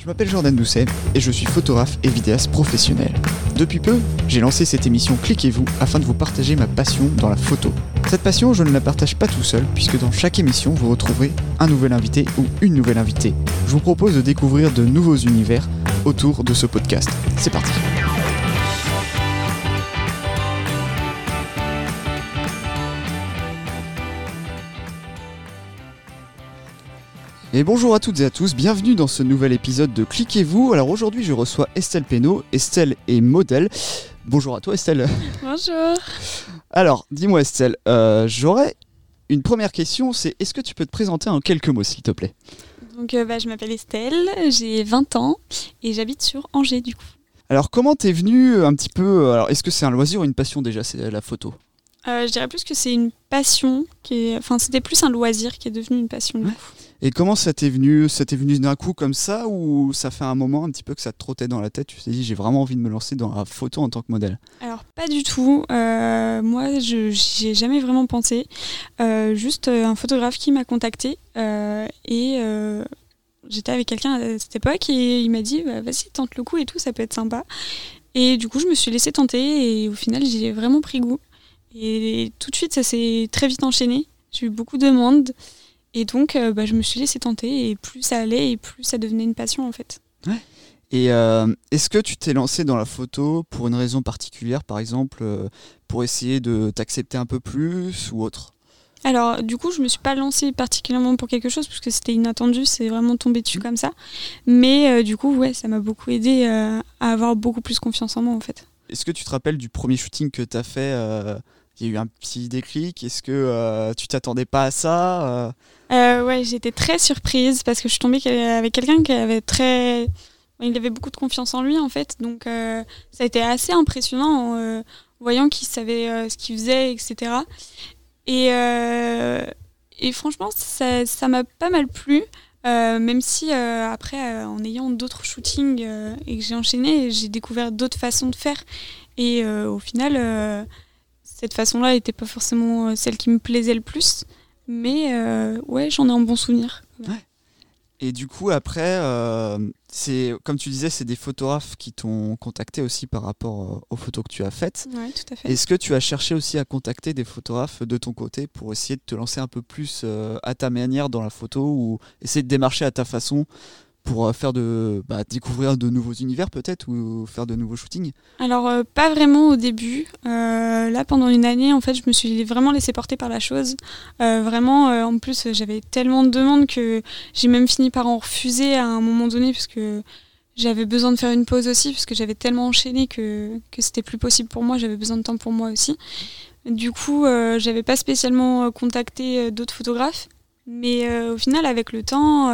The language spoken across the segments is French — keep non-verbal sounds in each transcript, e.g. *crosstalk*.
Je m'appelle Jordan Doucet et je suis photographe et vidéaste professionnel. Depuis peu, j'ai lancé cette émission Cliquez-vous afin de vous partager ma passion dans la photo. Cette passion, je ne la partage pas tout seul puisque dans chaque émission, vous retrouverez un nouvel invité ou une nouvelle invitée. Je vous propose de découvrir de nouveaux univers autour de ce podcast. C'est parti Et bonjour à toutes et à tous, bienvenue dans ce nouvel épisode de Cliquez-vous. Alors aujourd'hui je reçois Estelle Pénaud. Estelle est modèle. Bonjour à toi Estelle. *laughs* Bonjour. Alors dis-moi Estelle, euh, j'aurais une première question, c'est est-ce que tu peux te présenter en quelques mots s'il te plaît? Donc euh, bah, je m'appelle Estelle, j'ai 20 ans et j'habite sur Angers du coup. Alors comment t'es venue un petit peu, alors est-ce que c'est un loisir ou une passion déjà, c'est la photo? Euh, Je dirais plus que c'est une passion, qui est... enfin c'était plus un loisir qui est devenu une passion. du Ouais. coup. Et comment ça t'est venu Ça t'est venu d'un coup comme ça ou ça fait un moment un petit peu que ça te trottait dans la tête Tu t'es dit j'ai vraiment envie de me lancer dans la photo en tant que modèle? Alors pas du tout, Euh, moi je j'y ai jamais vraiment pensé. Euh, juste euh, un photographe qui m'a contacté et j'étais avec quelqu'un à cette époque et il m'a dit bah, vas-y tente le coup et tout, ça peut être sympa. Et du coup je me suis laissée tenter et au final j'y ai vraiment pris goût. Et tout de suite ça s'est très vite enchaîné, j'ai eu beaucoup de demandes et donc euh, bah, je me suis laissée tenter et plus ça allait et plus ça devenait une passion en fait. Et euh, est-ce que tu t'es lancé dans la photo pour une raison particulière, par exemple, euh, pour essayer de t'accepter un peu plus ou autre? Alors, du coup, je me suis pas lancée particulièrement pour quelque chose parce que c'était inattendu, c'est vraiment tombé dessus comme ça. Mais euh, du coup, ouais, ça m'a beaucoup aidé euh, à avoir beaucoup plus confiance en moi en fait. Est-ce que tu te rappelles du premier shooting que tu as fait euh, Il y a eu un petit déclic Est-ce que euh, tu t'attendais pas à ça euh? Euh, ouais, j'étais très surprise parce que je suis tombée avec quelqu'un qui avait très. Il avait beaucoup de confiance en lui en fait, donc euh, ça a été assez impressionnant en euh, voyant qu'il savait ce qu'il faisait, etc. Et, et franchement, ça ça m'a pas mal plu. Même si après, en ayant d'autres shootings et que j'ai enchaîné, j'ai découvert d'autres façons de faire. Et au final, cette façon-là n'était pas forcément euh, celle qui me plaisait le plus. Mais euh, ouais, j'en ai un bon souvenir. Et du coup, après, euh, c'est comme tu disais, c'est des photographes qui t'ont contacté aussi par rapport aux photos que tu as faites. Ouais, tout à fait. Est-ce que tu as cherché aussi à contacter des photographes de ton côté pour essayer de te lancer un peu plus euh, à ta manière dans la photo ou essayer de démarcher à ta façon pour euh, faire de bah, découvrir de nouveaux univers peut-être ou faire de nouveaux shootings Alors, euh, pas vraiment au début. Euh, là, pendant une année, en fait, je me suis vraiment laissée porter par la chose. Vraiment, en plus, j'avais tellement de demandes que j'ai même fini par en refuser à un moment donné parce que j'avais besoin de faire une pause aussi parce que j'avais tellement enchaîné que, que c'était plus possible pour moi. J'avais besoin de temps pour moi aussi. Du coup, j'avais pas spécialement contacté d'autres photographes. Mais au final, avec le temps,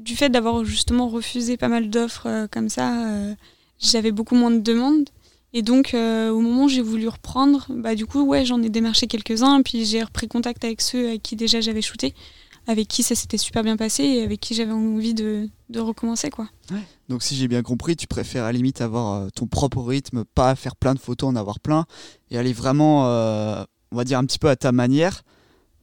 du fait d'avoir justement refusé pas mal d'offres euh, comme ça, euh, j'avais beaucoup moins de demandes. Et donc, euh, au moment où j'ai voulu reprendre, bah, du coup, ouais, j'en ai démarché quelques-uns. Puis j'ai repris contact avec ceux avec qui déjà j'avais shooté, avec qui ça s'était super bien passé et avec qui j'avais envie de, recommencer. quoi. Donc si j'ai bien compris, tu préfères à la limite avoir ton propre rythme, pas faire plein de photos, en avoir plein, et aller vraiment, on va dire, un petit peu à ta manière,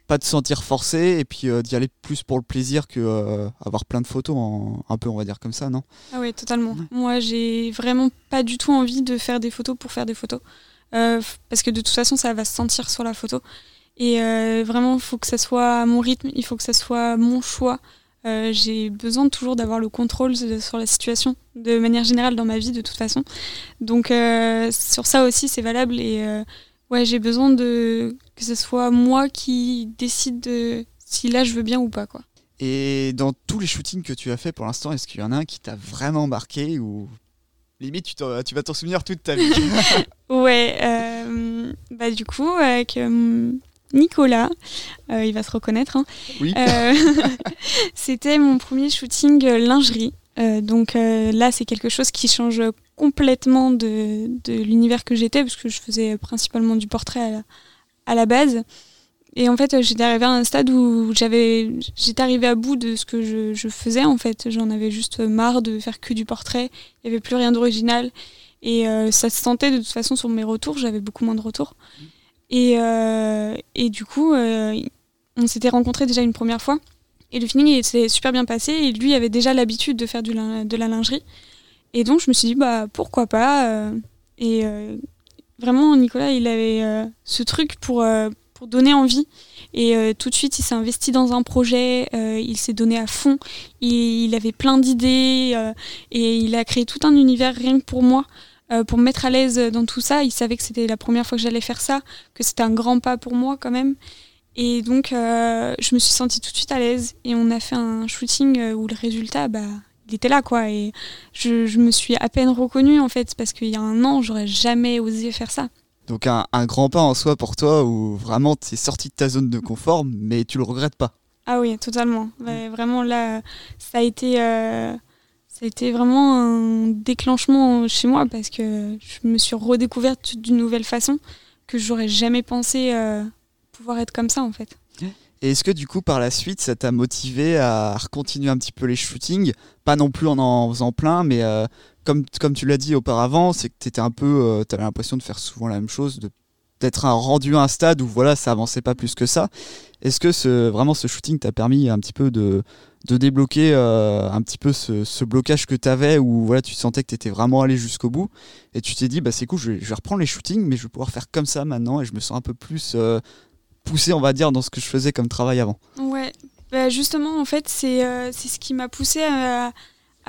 pas te sentir forcé, et puis euh, d'y aller plus pour le plaisir que euh, avoir plein de photos, en- un peu, on va dire comme ça, non? Ah ouais, totalement. Ouais. Moi, j'ai vraiment pas du tout envie de faire des photos pour faire des photos. Euh, parce que de toute façon, ça va se sentir sur la photo. Et vraiment, il faut que ça soit à mon rythme, il faut que ça soit mon choix. J'ai besoin toujours d'avoir le contrôle de- sur la situation, de manière générale dans ma vie, de toute façon. Donc, sur ça aussi, c'est valable. Et ouais, j'ai besoin de que ce soit moi qui décide de si là je veux bien ou pas, quoi. Et dans tous les shootings que tu as fait pour l'instant, est-ce qu'il y en a un qui t'a vraiment marqué ou limite tu, vas t'en souvenir toute ta vie? *laughs* *laughs* Ouais, euh, bah du coup, avec euh, Nicolas, euh, il va se reconnaître, hein, Oui. *laughs* c'était mon premier shooting lingerie. Euh, donc euh, là, c'est quelque chose qui change complètement de, l'univers que j'étais, parce que je faisais principalement du portrait à la, base. Et en fait, euh, j'étais arrivée à un stade où j'avais, j'étais arrivée à bout de ce que je, faisais. En fait, j'en avais juste marre de faire que du portrait. Il n'y avait plus rien d'original. Et ça se sentait de toute façon sur mes retours. J'avais beaucoup moins de retours. Et, et du coup, on s'était rencontrés déjà une première fois. Et le feeling s'est super bien passé et lui avait déjà l'habitude de faire de la lingerie. Et donc je me suis dit, bah pourquoi pas. et vraiment, Nicolas, il avait ce truc pour, pour donner envie. Et tout de suite, il s'est investi dans un projet, il s'est donné à fond, il, il avait plein d'idées et il a créé tout un univers rien que pour moi. Euh, pour me mettre à l'aise dans tout ça. Il savait que c'était la première fois que j'allais faire ça, que c'était un grand pas pour moi quand même. Et donc, euh, je me suis sentie tout de suite à l'aise. Et on a fait un shooting euh, où le résultat, bah, il était là, quoi. Et je, me suis à peine reconnue, en fait, parce qu'il y a un an, j'aurais jamais osé faire ça. Donc, un, grand pas en soi pour toi, où vraiment, tu es sorti de ta zone de confort, mais tu le regrettes pas. Ah oui, totalement. vraiment, là, ça a été ça a été vraiment un déclenchement chez moi parce que je me suis redécouverte d'une nouvelle façon que j'aurais jamais pensé euh, pouvoir être comme ça en fait. Et est-ce que du coup par la suite ça t'a motivé à continuer un petit peu les shootings? Pas non plus en en faisant plein, mais euh, comme, tu l'as dit auparavant, c'est que tu étais un peu, euh, tu avais l'impression de faire souvent la même chose, d'être rendu à un stade où voilà ça avançait pas plus que ça. Est-ce que ce, vraiment ce shooting t'a permis un petit peu de, débloquer euh, un petit peu ce, blocage que tu avais où voilà, tu sentais que tu étais vraiment allé jusqu'au bout? Et tu t'es dit bah c'est cool, je vais, reprendre les shootings mais je vais pouvoir faire comme ça maintenant et je me sens un peu plus poussé on va dire dans ce que je faisais comme travail avant. Ouais, bah, justement en fait c'est euh, ce qui m'a poussé à,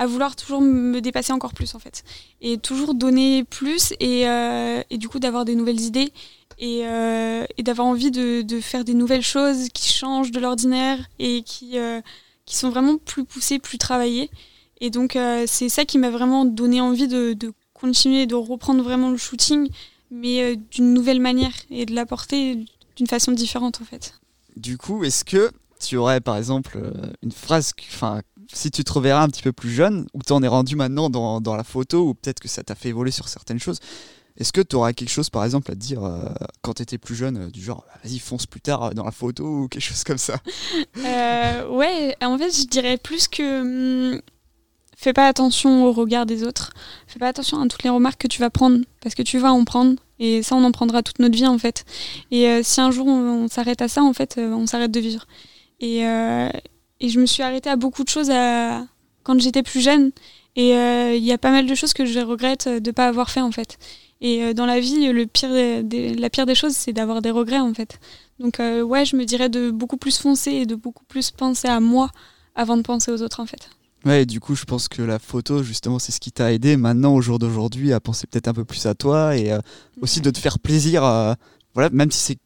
vouloir toujours me dépasser encore plus en fait et toujours donner plus et, et du coup d'avoir des nouvelles idées et, et d'avoir envie de, faire des nouvelles choses qui changent de l'ordinaire et qui qui sont vraiment plus poussés, plus travaillés. Et donc euh, c'est ça qui m'a vraiment donné envie de, de, continuer, de reprendre vraiment le shooting, mais euh, d'une nouvelle manière et de l'apporter d'une façon différente en fait. Du coup, est-ce que tu aurais par exemple euh, une phrase, enfin, si tu te reverras un petit peu plus jeune, ou tu en es rendu maintenant dans, dans la photo, ou peut-être que ça t'a fait évoluer sur certaines choses, est-ce que tu auras quelque chose, par exemple, à te dire euh, quand tu étais plus jeune, euh, du genre, bah, vas-y, fonce plus tard euh, dans la photo ou quelque chose comme ça? Ouais, en fait, je dirais plus que hmm, fais pas attention au regard des autres, fais pas attention à toutes les remarques que tu vas prendre, parce que tu vas en prendre, et ça, on en prendra toute notre vie, en fait. Et si un jour on, s'arrête à ça, en fait, on s'arrête de vivre. Et, et, je me suis arrêtée à beaucoup de choses à... quand j'étais plus jeune, et il y a pas mal de choses que je regrette de pas avoir fait, en fait. Et euh, dans la vie, le pire des, la pire des choses, c'est d'avoir des regrets en fait. Donc euh, ouais, je me dirais de beaucoup plus foncer et de beaucoup plus penser à moi avant de penser aux autres en fait. Ouais, du coup, je pense que la photo, justement, c'est ce qui t'a aidé maintenant, au jour d'aujourd'hui, à penser peut-être un peu plus à toi et euh, aussi de te faire plaisir. voilà, même si c'est,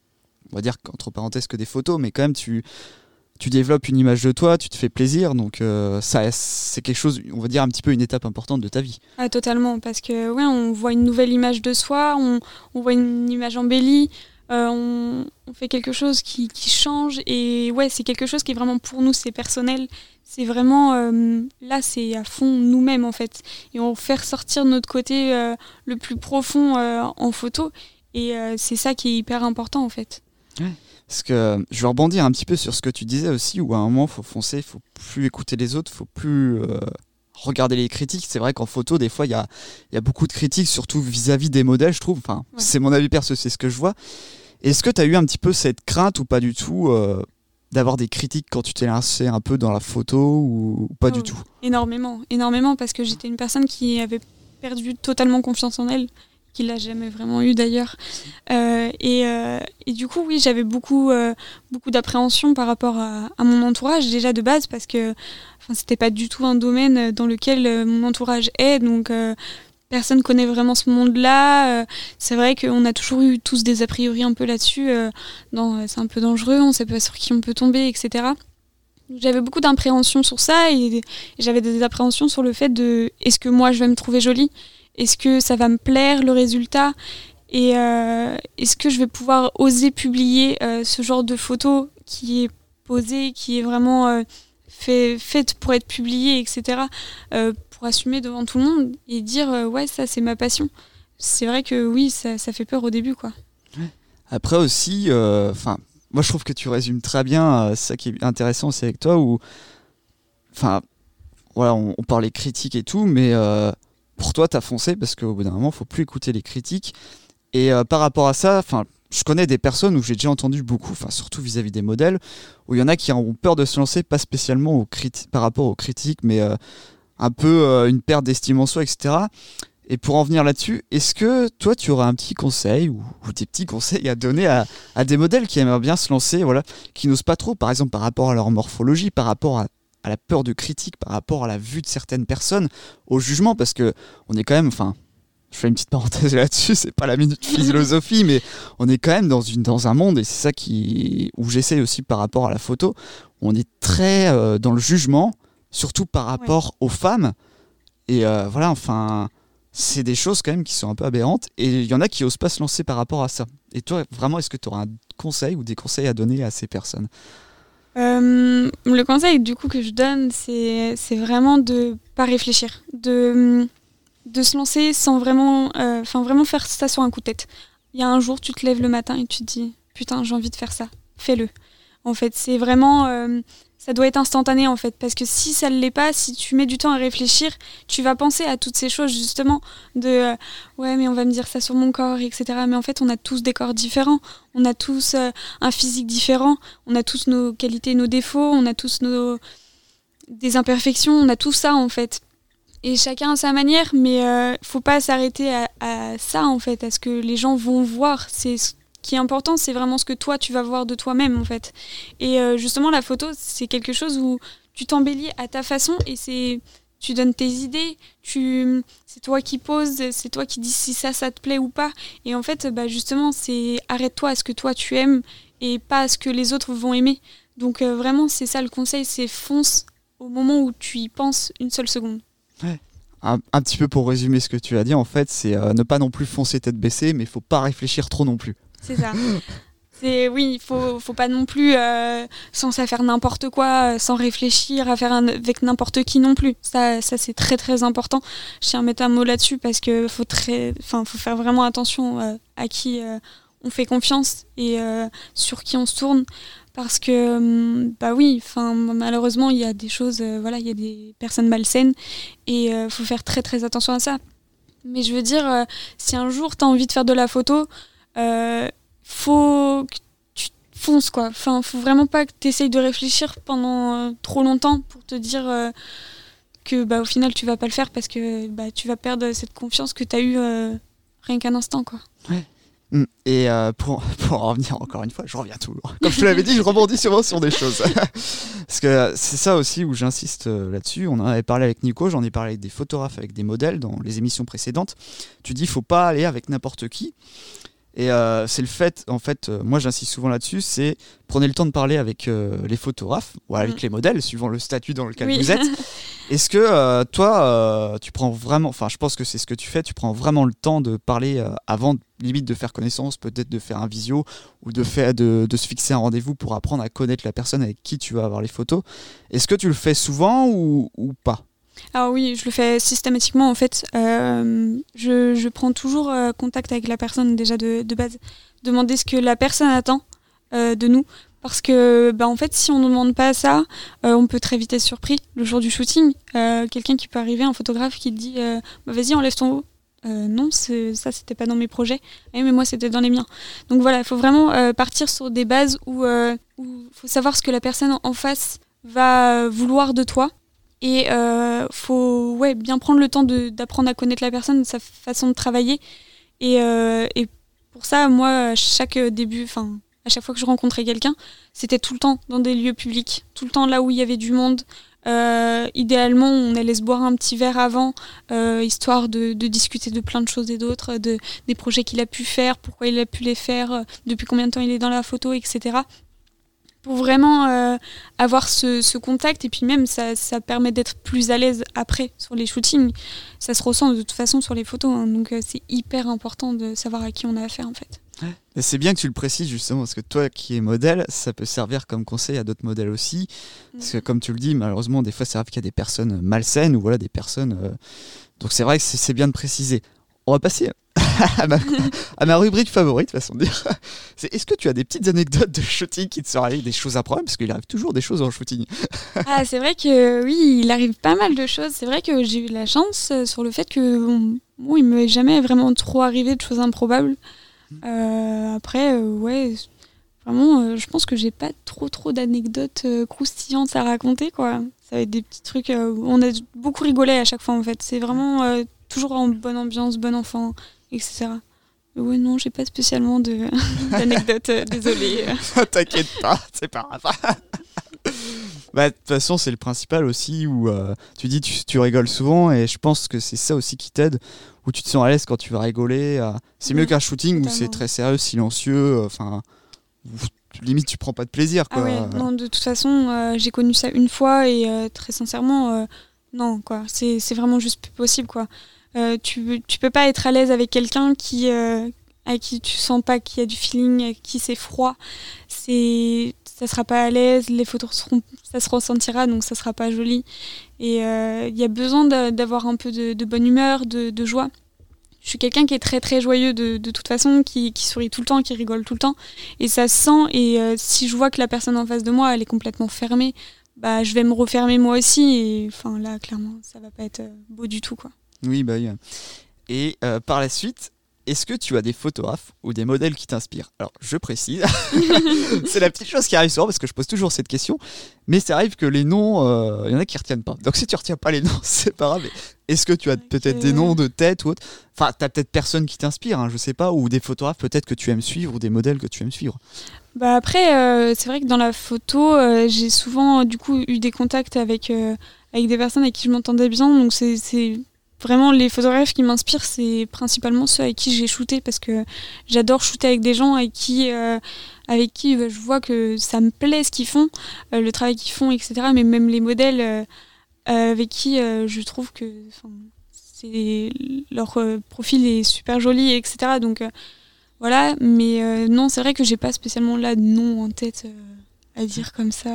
on va dire, entre parenthèses, que des photos, mais quand même, tu, tu développes une image de toi, tu te fais plaisir, donc euh, ça c'est quelque chose, on va dire un petit peu une étape importante de ta vie. Ah, totalement, parce que ouais, on voit une nouvelle image de soi, on, on voit une image embellie, euh, on, on, fait quelque chose qui, qui, change et ouais, c'est quelque chose qui est vraiment pour nous, c'est personnel, c'est vraiment euh, là, c'est à fond nous-mêmes en fait, et on fait ressortir notre côté le plus profond en photo, et c'est ça qui est hyper important en fait. Ouais. Parce que je vais rebondir un petit peu sur ce que tu disais aussi, où à un moment, il faut foncer, il faut plus écouter les autres, il faut plus euh, regarder les critiques. C'est vrai qu'en photo, des fois, il y a, y a, beaucoup de critiques, surtout vis-à-vis des modèles, je trouve. Enfin, c'est mon avis perso, c'est ce que je vois. Est-ce que tu as eu un petit peu cette crainte ou pas du tout euh, d'avoir des critiques quand tu t'es lancé un peu dans la photo ou, pas du oh, tout Énormément, énormément, parce que j'étais une personne qui avait perdu totalement confiance en elle qu'il n'a jamais vraiment eu d'ailleurs. Euh, euh, et, du coup, oui, j'avais beaucoup, beaucoup d'appréhension par rapport à, mon entourage, déjà de base, parce que c'était pas du tout un domaine dans lequel mon entourage est. Donc, personne connaît vraiment ce monde-là. c'est vrai qu'on a toujours eu tous des a priori un peu là-dessus. c'est un peu dangereux, on sait pas sur qui on peut tomber, etc. J'avais beaucoup d'appréhension sur ça et j'avais des appréhensions sur le fait de est-ce que moi je vais me trouver jolie? Est-ce que ça va me plaire le résultat? Et euh, est-ce que je vais pouvoir oser publier euh, ce genre de photo qui est posée, qui est vraiment euh, fait, faite pour être publiée, etc. assumer devant tout le monde et dire ouais, ça c'est ma passion. C'est vrai que oui, ça, ça, fait peur au début. quoi. Après aussi, enfin moi je trouve que tu résumes très bien ça qui est intéressant c'est avec toi où enfin voilà on, parlait critiques et tout mais pour toi, tu as foncé parce qu'au bout d'un moment, faut plus écouter les critiques. Et euh, par rapport à ça, enfin, je connais des personnes où j'ai déjà entendu beaucoup, enfin surtout vis-à-vis des modèles, où il y en a qui ont peur de se lancer, pas spécialement au par rapport aux critiques, mais euh, un peu euh, une perte d'estime en soi, etc. Et pour en venir là-dessus, est-ce que toi tu aurais un petit conseil ou, des petits conseils à donner à, des modèles qui aimeraient bien se lancer, voilà, qui n'osent pas trop, par exemple par rapport à leur morphologie, par rapport à, à la peur de critique, par rapport à la vue de certaines personnes, au jugement, parce que on est quand même, enfin, je fais une petite parenthèse *laughs* là-dessus, c'est pas la minute philosophie, mais on est quand même dans, une, dans un monde, et c'est ça qui, où j'essaie aussi par rapport à la photo, on est très euh, dans le jugement, surtout par rapport aux femmes. Et euh, voilà, enfin, c'est des choses quand même qui sont un peu aberrantes, et il y en a qui osent pas se lancer par rapport à ça. Et toi, vraiment, est-ce que tu auras un conseil ou des conseils à donner à ces personnes? Euh, le conseil du coup que je donne, c'est vraiment de pas réfléchir, de de se lancer sans vraiment, euh, enfin vraiment faire ça sur un coup de tête. Il y a un jour, tu te lèves le matin et tu te dis, putain, j'ai envie de faire ça, fais-le. En fait, c'est vraiment, ça doit être instantané en fait, parce que si ça ne l'est pas, si tu mets du temps à réfléchir, tu vas penser à toutes ces choses justement de, euh, ouais, mais on va me dire ça sur mon corps, etc. Mais en fait, on a tous des corps différents, on a tous un physique différent, on a tous nos qualités, nos défauts, on a tous nos des imperfections, on a tout ça en fait. Et chacun à sa manière, mais euh, faut pas s'arrêter à, ça en fait, à ce que les gens vont voir. C'est ce qui est important, c'est vraiment ce que toi tu vas voir de toi-même en fait. Et euh, justement, la photo, c'est quelque chose où tu t'embellis à ta façon et c'est tu donnes tes idées, tu c'est toi qui poses, c'est toi qui dis si ça ça te plaît ou pas. Et en fait, bah justement, c'est arrête-toi à ce que toi tu aimes et pas à ce que les autres vont aimer. Donc euh, vraiment, c'est ça le conseil, c'est fonce au moment où tu y penses une seule seconde. Un, petit peu pour résumer ce que tu as dit, en fait, c'est euh, ne pas non plus foncer tête baissée, mais il faut pas réfléchir trop non plus. C'est ça. C'est oui, il faut faut pas non plus euh, sans ça faire n'importe quoi, euh, sans réfléchir à faire avec n'importe qui non plus. Ça ça c'est très très important. Je tiens à mettre un mot là-dessus parce que faut très enfin faut faire vraiment attention à qui on fait confiance et sur qui on se tourne parce que hum, bah oui enfin malheureusement il y a des choses euh, voilà il y a des personnes malsaines et il euh, faut faire très très attention à ça mais je veux dire euh, si un jour tu as envie de faire de la photo faut que tu fonces quoi enfin faut vraiment pas que tu essayes de réfléchir pendant trop longtemps pour te dire que bah au final tu vas pas le faire parce que bah tu vas perdre cette confiance que tu as eu rien qu'un instant quoi ouais Mm. Et euh, pour, *laughs* pour en revenir encore une fois, je reviens toujours. *laughs* Comme je te l'avais dit, je rebondis souvent sur des choses. *laughs* Parce que c'est ça aussi où j'insiste euh, là-dessus. On en avait parlé avec Nico, j'en ai parlé avec des photographes, avec des modèles dans les émissions précédentes. Tu dis, faut pas aller avec n'importe qui. Et euh, c'est le fait, en fait, moi j'insiste souvent là-dessus, c'est prenez le temps de parler avec les photographes ou avec mm. les modèles, suivant le statut dans lequel vous êtes. *laughs* Est-ce que toi, tu prends vraiment, enfin je pense que c'est ce que tu fais, tu prends vraiment le temps de parler avant limite de faire connaissance, peut-être de faire un visio ou de, faire, de, se fixer un rendez-vous pour apprendre à connaître la personne avec qui tu vas avoir les photos. Est-ce que tu le fais souvent ou, pas? Ah oui, je le fais systématiquement en fait. Euh, je, prends toujours euh, contact avec la personne déjà de, base, demander ce que la personne attend euh, de nous. Parce que bah, en fait, si on ne demande pas ça, on peut très vite être surpris le jour du shooting. Quelqu'un qui peut arriver, un photographe qui te dit bah, Vas-y, enlève ton haut. Non, ça c'était pas dans mes projets, eh, mais moi c'était dans les miens. Donc voilà, il faut vraiment partir sur des bases où il faut savoir ce que la personne en face va vouloir de toi. Et il faut ouais, bien prendre le temps d'apprendre à connaître la personne, sa façon de travailler. Et, et pour ça, moi, chaque début, enfin, à chaque fois que je rencontrais quelqu'un, c'était tout le temps dans des lieux publics, tout le temps là où il y avait du monde, euh, idéalement, on allait se boire un petit verre avant, euh, histoire de, discuter de plein de choses et d'autres, de, des projets qu'il a pu faire, pourquoi il a pu les faire, euh, depuis combien de temps il est dans la photo, etc. Pour vraiment avoir ce, contact, et puis même ça, permet d'être plus à l'aise après sur les shootings. Ça se ressent de toute façon sur les photos, hein. donc c'est hyper important de savoir à qui on a affaire en fait. C'est bien que tu le précises justement, parce que toi qui es modèle, ça peut servir comme conseil à d'autres modèles aussi. Parce que comme tu le dis, malheureusement, des fois, ça arrive qu'il y a des personnes malsaines ou voilà, des personnes. Euh, donc c'est vrai que c'est bien de préciser. On va passer *laughs* à, ma, rubrique favorite, façon de dire. C'est est-ce que tu as des petites anecdotes de shooting qui te sont arrivées, des choses prendre? Parce qu'il arrive toujours des choses en shooting. *laughs* ah, c'est vrai que oui, il arrive pas mal de choses. C'est vrai que j'ai eu la chance euh, sur le fait que bon, il ne m'est jamais vraiment trop arrivé de choses improbables. Euh, après, euh, ouais, vraiment, je pense que j'ai pas trop trop d'anecdotes croustillantes à raconter, quoi. Ça va être des petits trucs on a beaucoup rigolé à chaque fois, en fait. C'est vraiment toujours en bonne ambiance, bon enfant, etc. Ouais, non, j'ai pas spécialement de- *laughs* d'anecdotes, euh, désolée. *laughs* T'inquiète pas, c'est pas grave. *laughs* Bah, de toute façon, c'est le principal aussi où euh, tu dis tu, tu rigoles souvent et je pense que c'est ça aussi qui t'aide, où tu te sens à l'aise quand tu vas rigoler. euh, c'est mieux qu'un shooting où c'est très sérieux, silencieux, euh, enfin, où limite tu prends pas de plaisir. Quoi. Ah ouais, non, de toute façon, euh, j'ai connu ça une fois et euh, très sincèrement, euh, non, quoi. C'est c'est vraiment juste plus possible, quoi. Euh, tu, tu peux pas être à l'aise avec quelqu'un qui, euh, à qui tu sens pas qu'il y a du feeling, à qui c'est froid. C'est, ça sera pas à l'aise, les photos seront, ça se ressentira, donc ça sera pas joli. Et euh, il y a besoin d'a- d'avoir un peu de, de bonne humeur, de, de joie. Je suis quelqu'un qui est très très joyeux de, de toute façon, qui, qui sourit tout le temps, qui rigole tout le temps. Et ça se sent. Et euh, si je vois que la personne en face de moi, elle est complètement fermée, bah, je vais me refermer moi aussi. Et enfin, là, clairement, ça va pas être euh, beau du tout, quoi. Oui, bah oui. Et euh, par la suite, est-ce que tu as des photographes ou des modèles qui t'inspirent? Alors, je précise, *laughs* c'est la petite chose qui arrive souvent parce que je pose toujours cette question, mais ça arrive que les noms, euh, il y en a qui retiennent pas. Donc, si tu retiens pas les noms, *laughs* c'est pas grave. Est-ce que tu as peut-être des noms de tête ou autre? Enfin, t'as peut-être personne qui t'inspire, hein, je sais pas, ou des photographes peut-être que tu aimes suivre ou des modèles que tu aimes suivre. Bah après, euh, c'est vrai que dans la photo, euh, j'ai souvent euh, du coup eu des contacts avec, euh, avec des personnes avec qui je m'entendais bien. Donc c'est vraiment les photographes qui m'inspirent, c'est principalement ceux avec qui j'ai shooté parce que j'adore shooter avec des gens avec qui, euh, avec qui euh, je vois que ça me plaît ce qu'ils font, euh, le travail qu'ils font, etc. Mais même les modèles euh, euh, avec qui euh, je trouve que c'est leur euh, profil est super joli, etc. Donc voilà, mais non, c'est vrai que j'ai pas spécialement là de nom en tête à dire comme ça.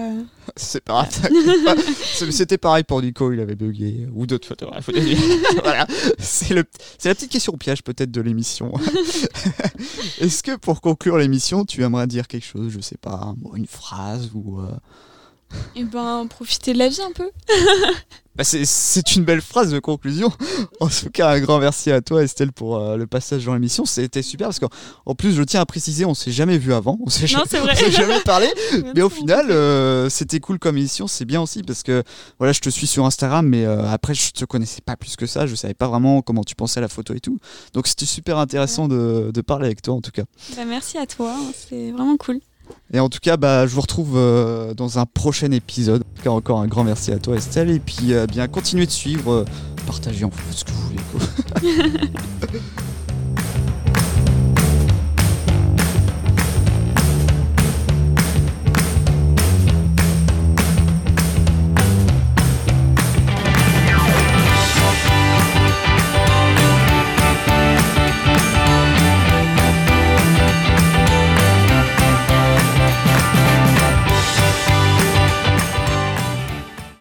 C'est pas grave, *laughs* C'était pareil pour Nico, il avait bugué, ou d'autres photographes. *laughs* voilà, c'est la petite question piège peut-être de l'émission. *laughs* Est-ce que pour conclure l'émission, tu aimerais dire quelque chose, je sais pas, une phrase ou... euh, Et ben, profiter de la vie un peu. *laughs* bah, c'est- une belle phrase de conclusion. *laughs* En tout cas, un grand merci à toi Estelle pour euh, le passage dans l'émission. C'était super parce qu'en en plus, je tiens à préciser, on s'est jamais vu avant, on s'est jamais, c'est *laughs* vrai. on s'est jamais parlé. Mais au final, euh, c'était cool comme émission. C'est bien aussi parce que voilà, je te suis sur Instagram, mais euh, après, je te connaissais pas plus que ça. Je savais pas vraiment comment tu pensais à la photo et tout. Donc, c'était super intéressant de, de parler avec toi en tout cas. Bah, merci à toi, c'est vraiment cool. Et en tout cas, bah, je vous retrouve euh, dans un prochain épisode. En tout cas, encore un grand merci à toi Estelle. Et puis, euh, bien, continuez de suivre, euh, partagez en fait ce que vous voulez. *laughs*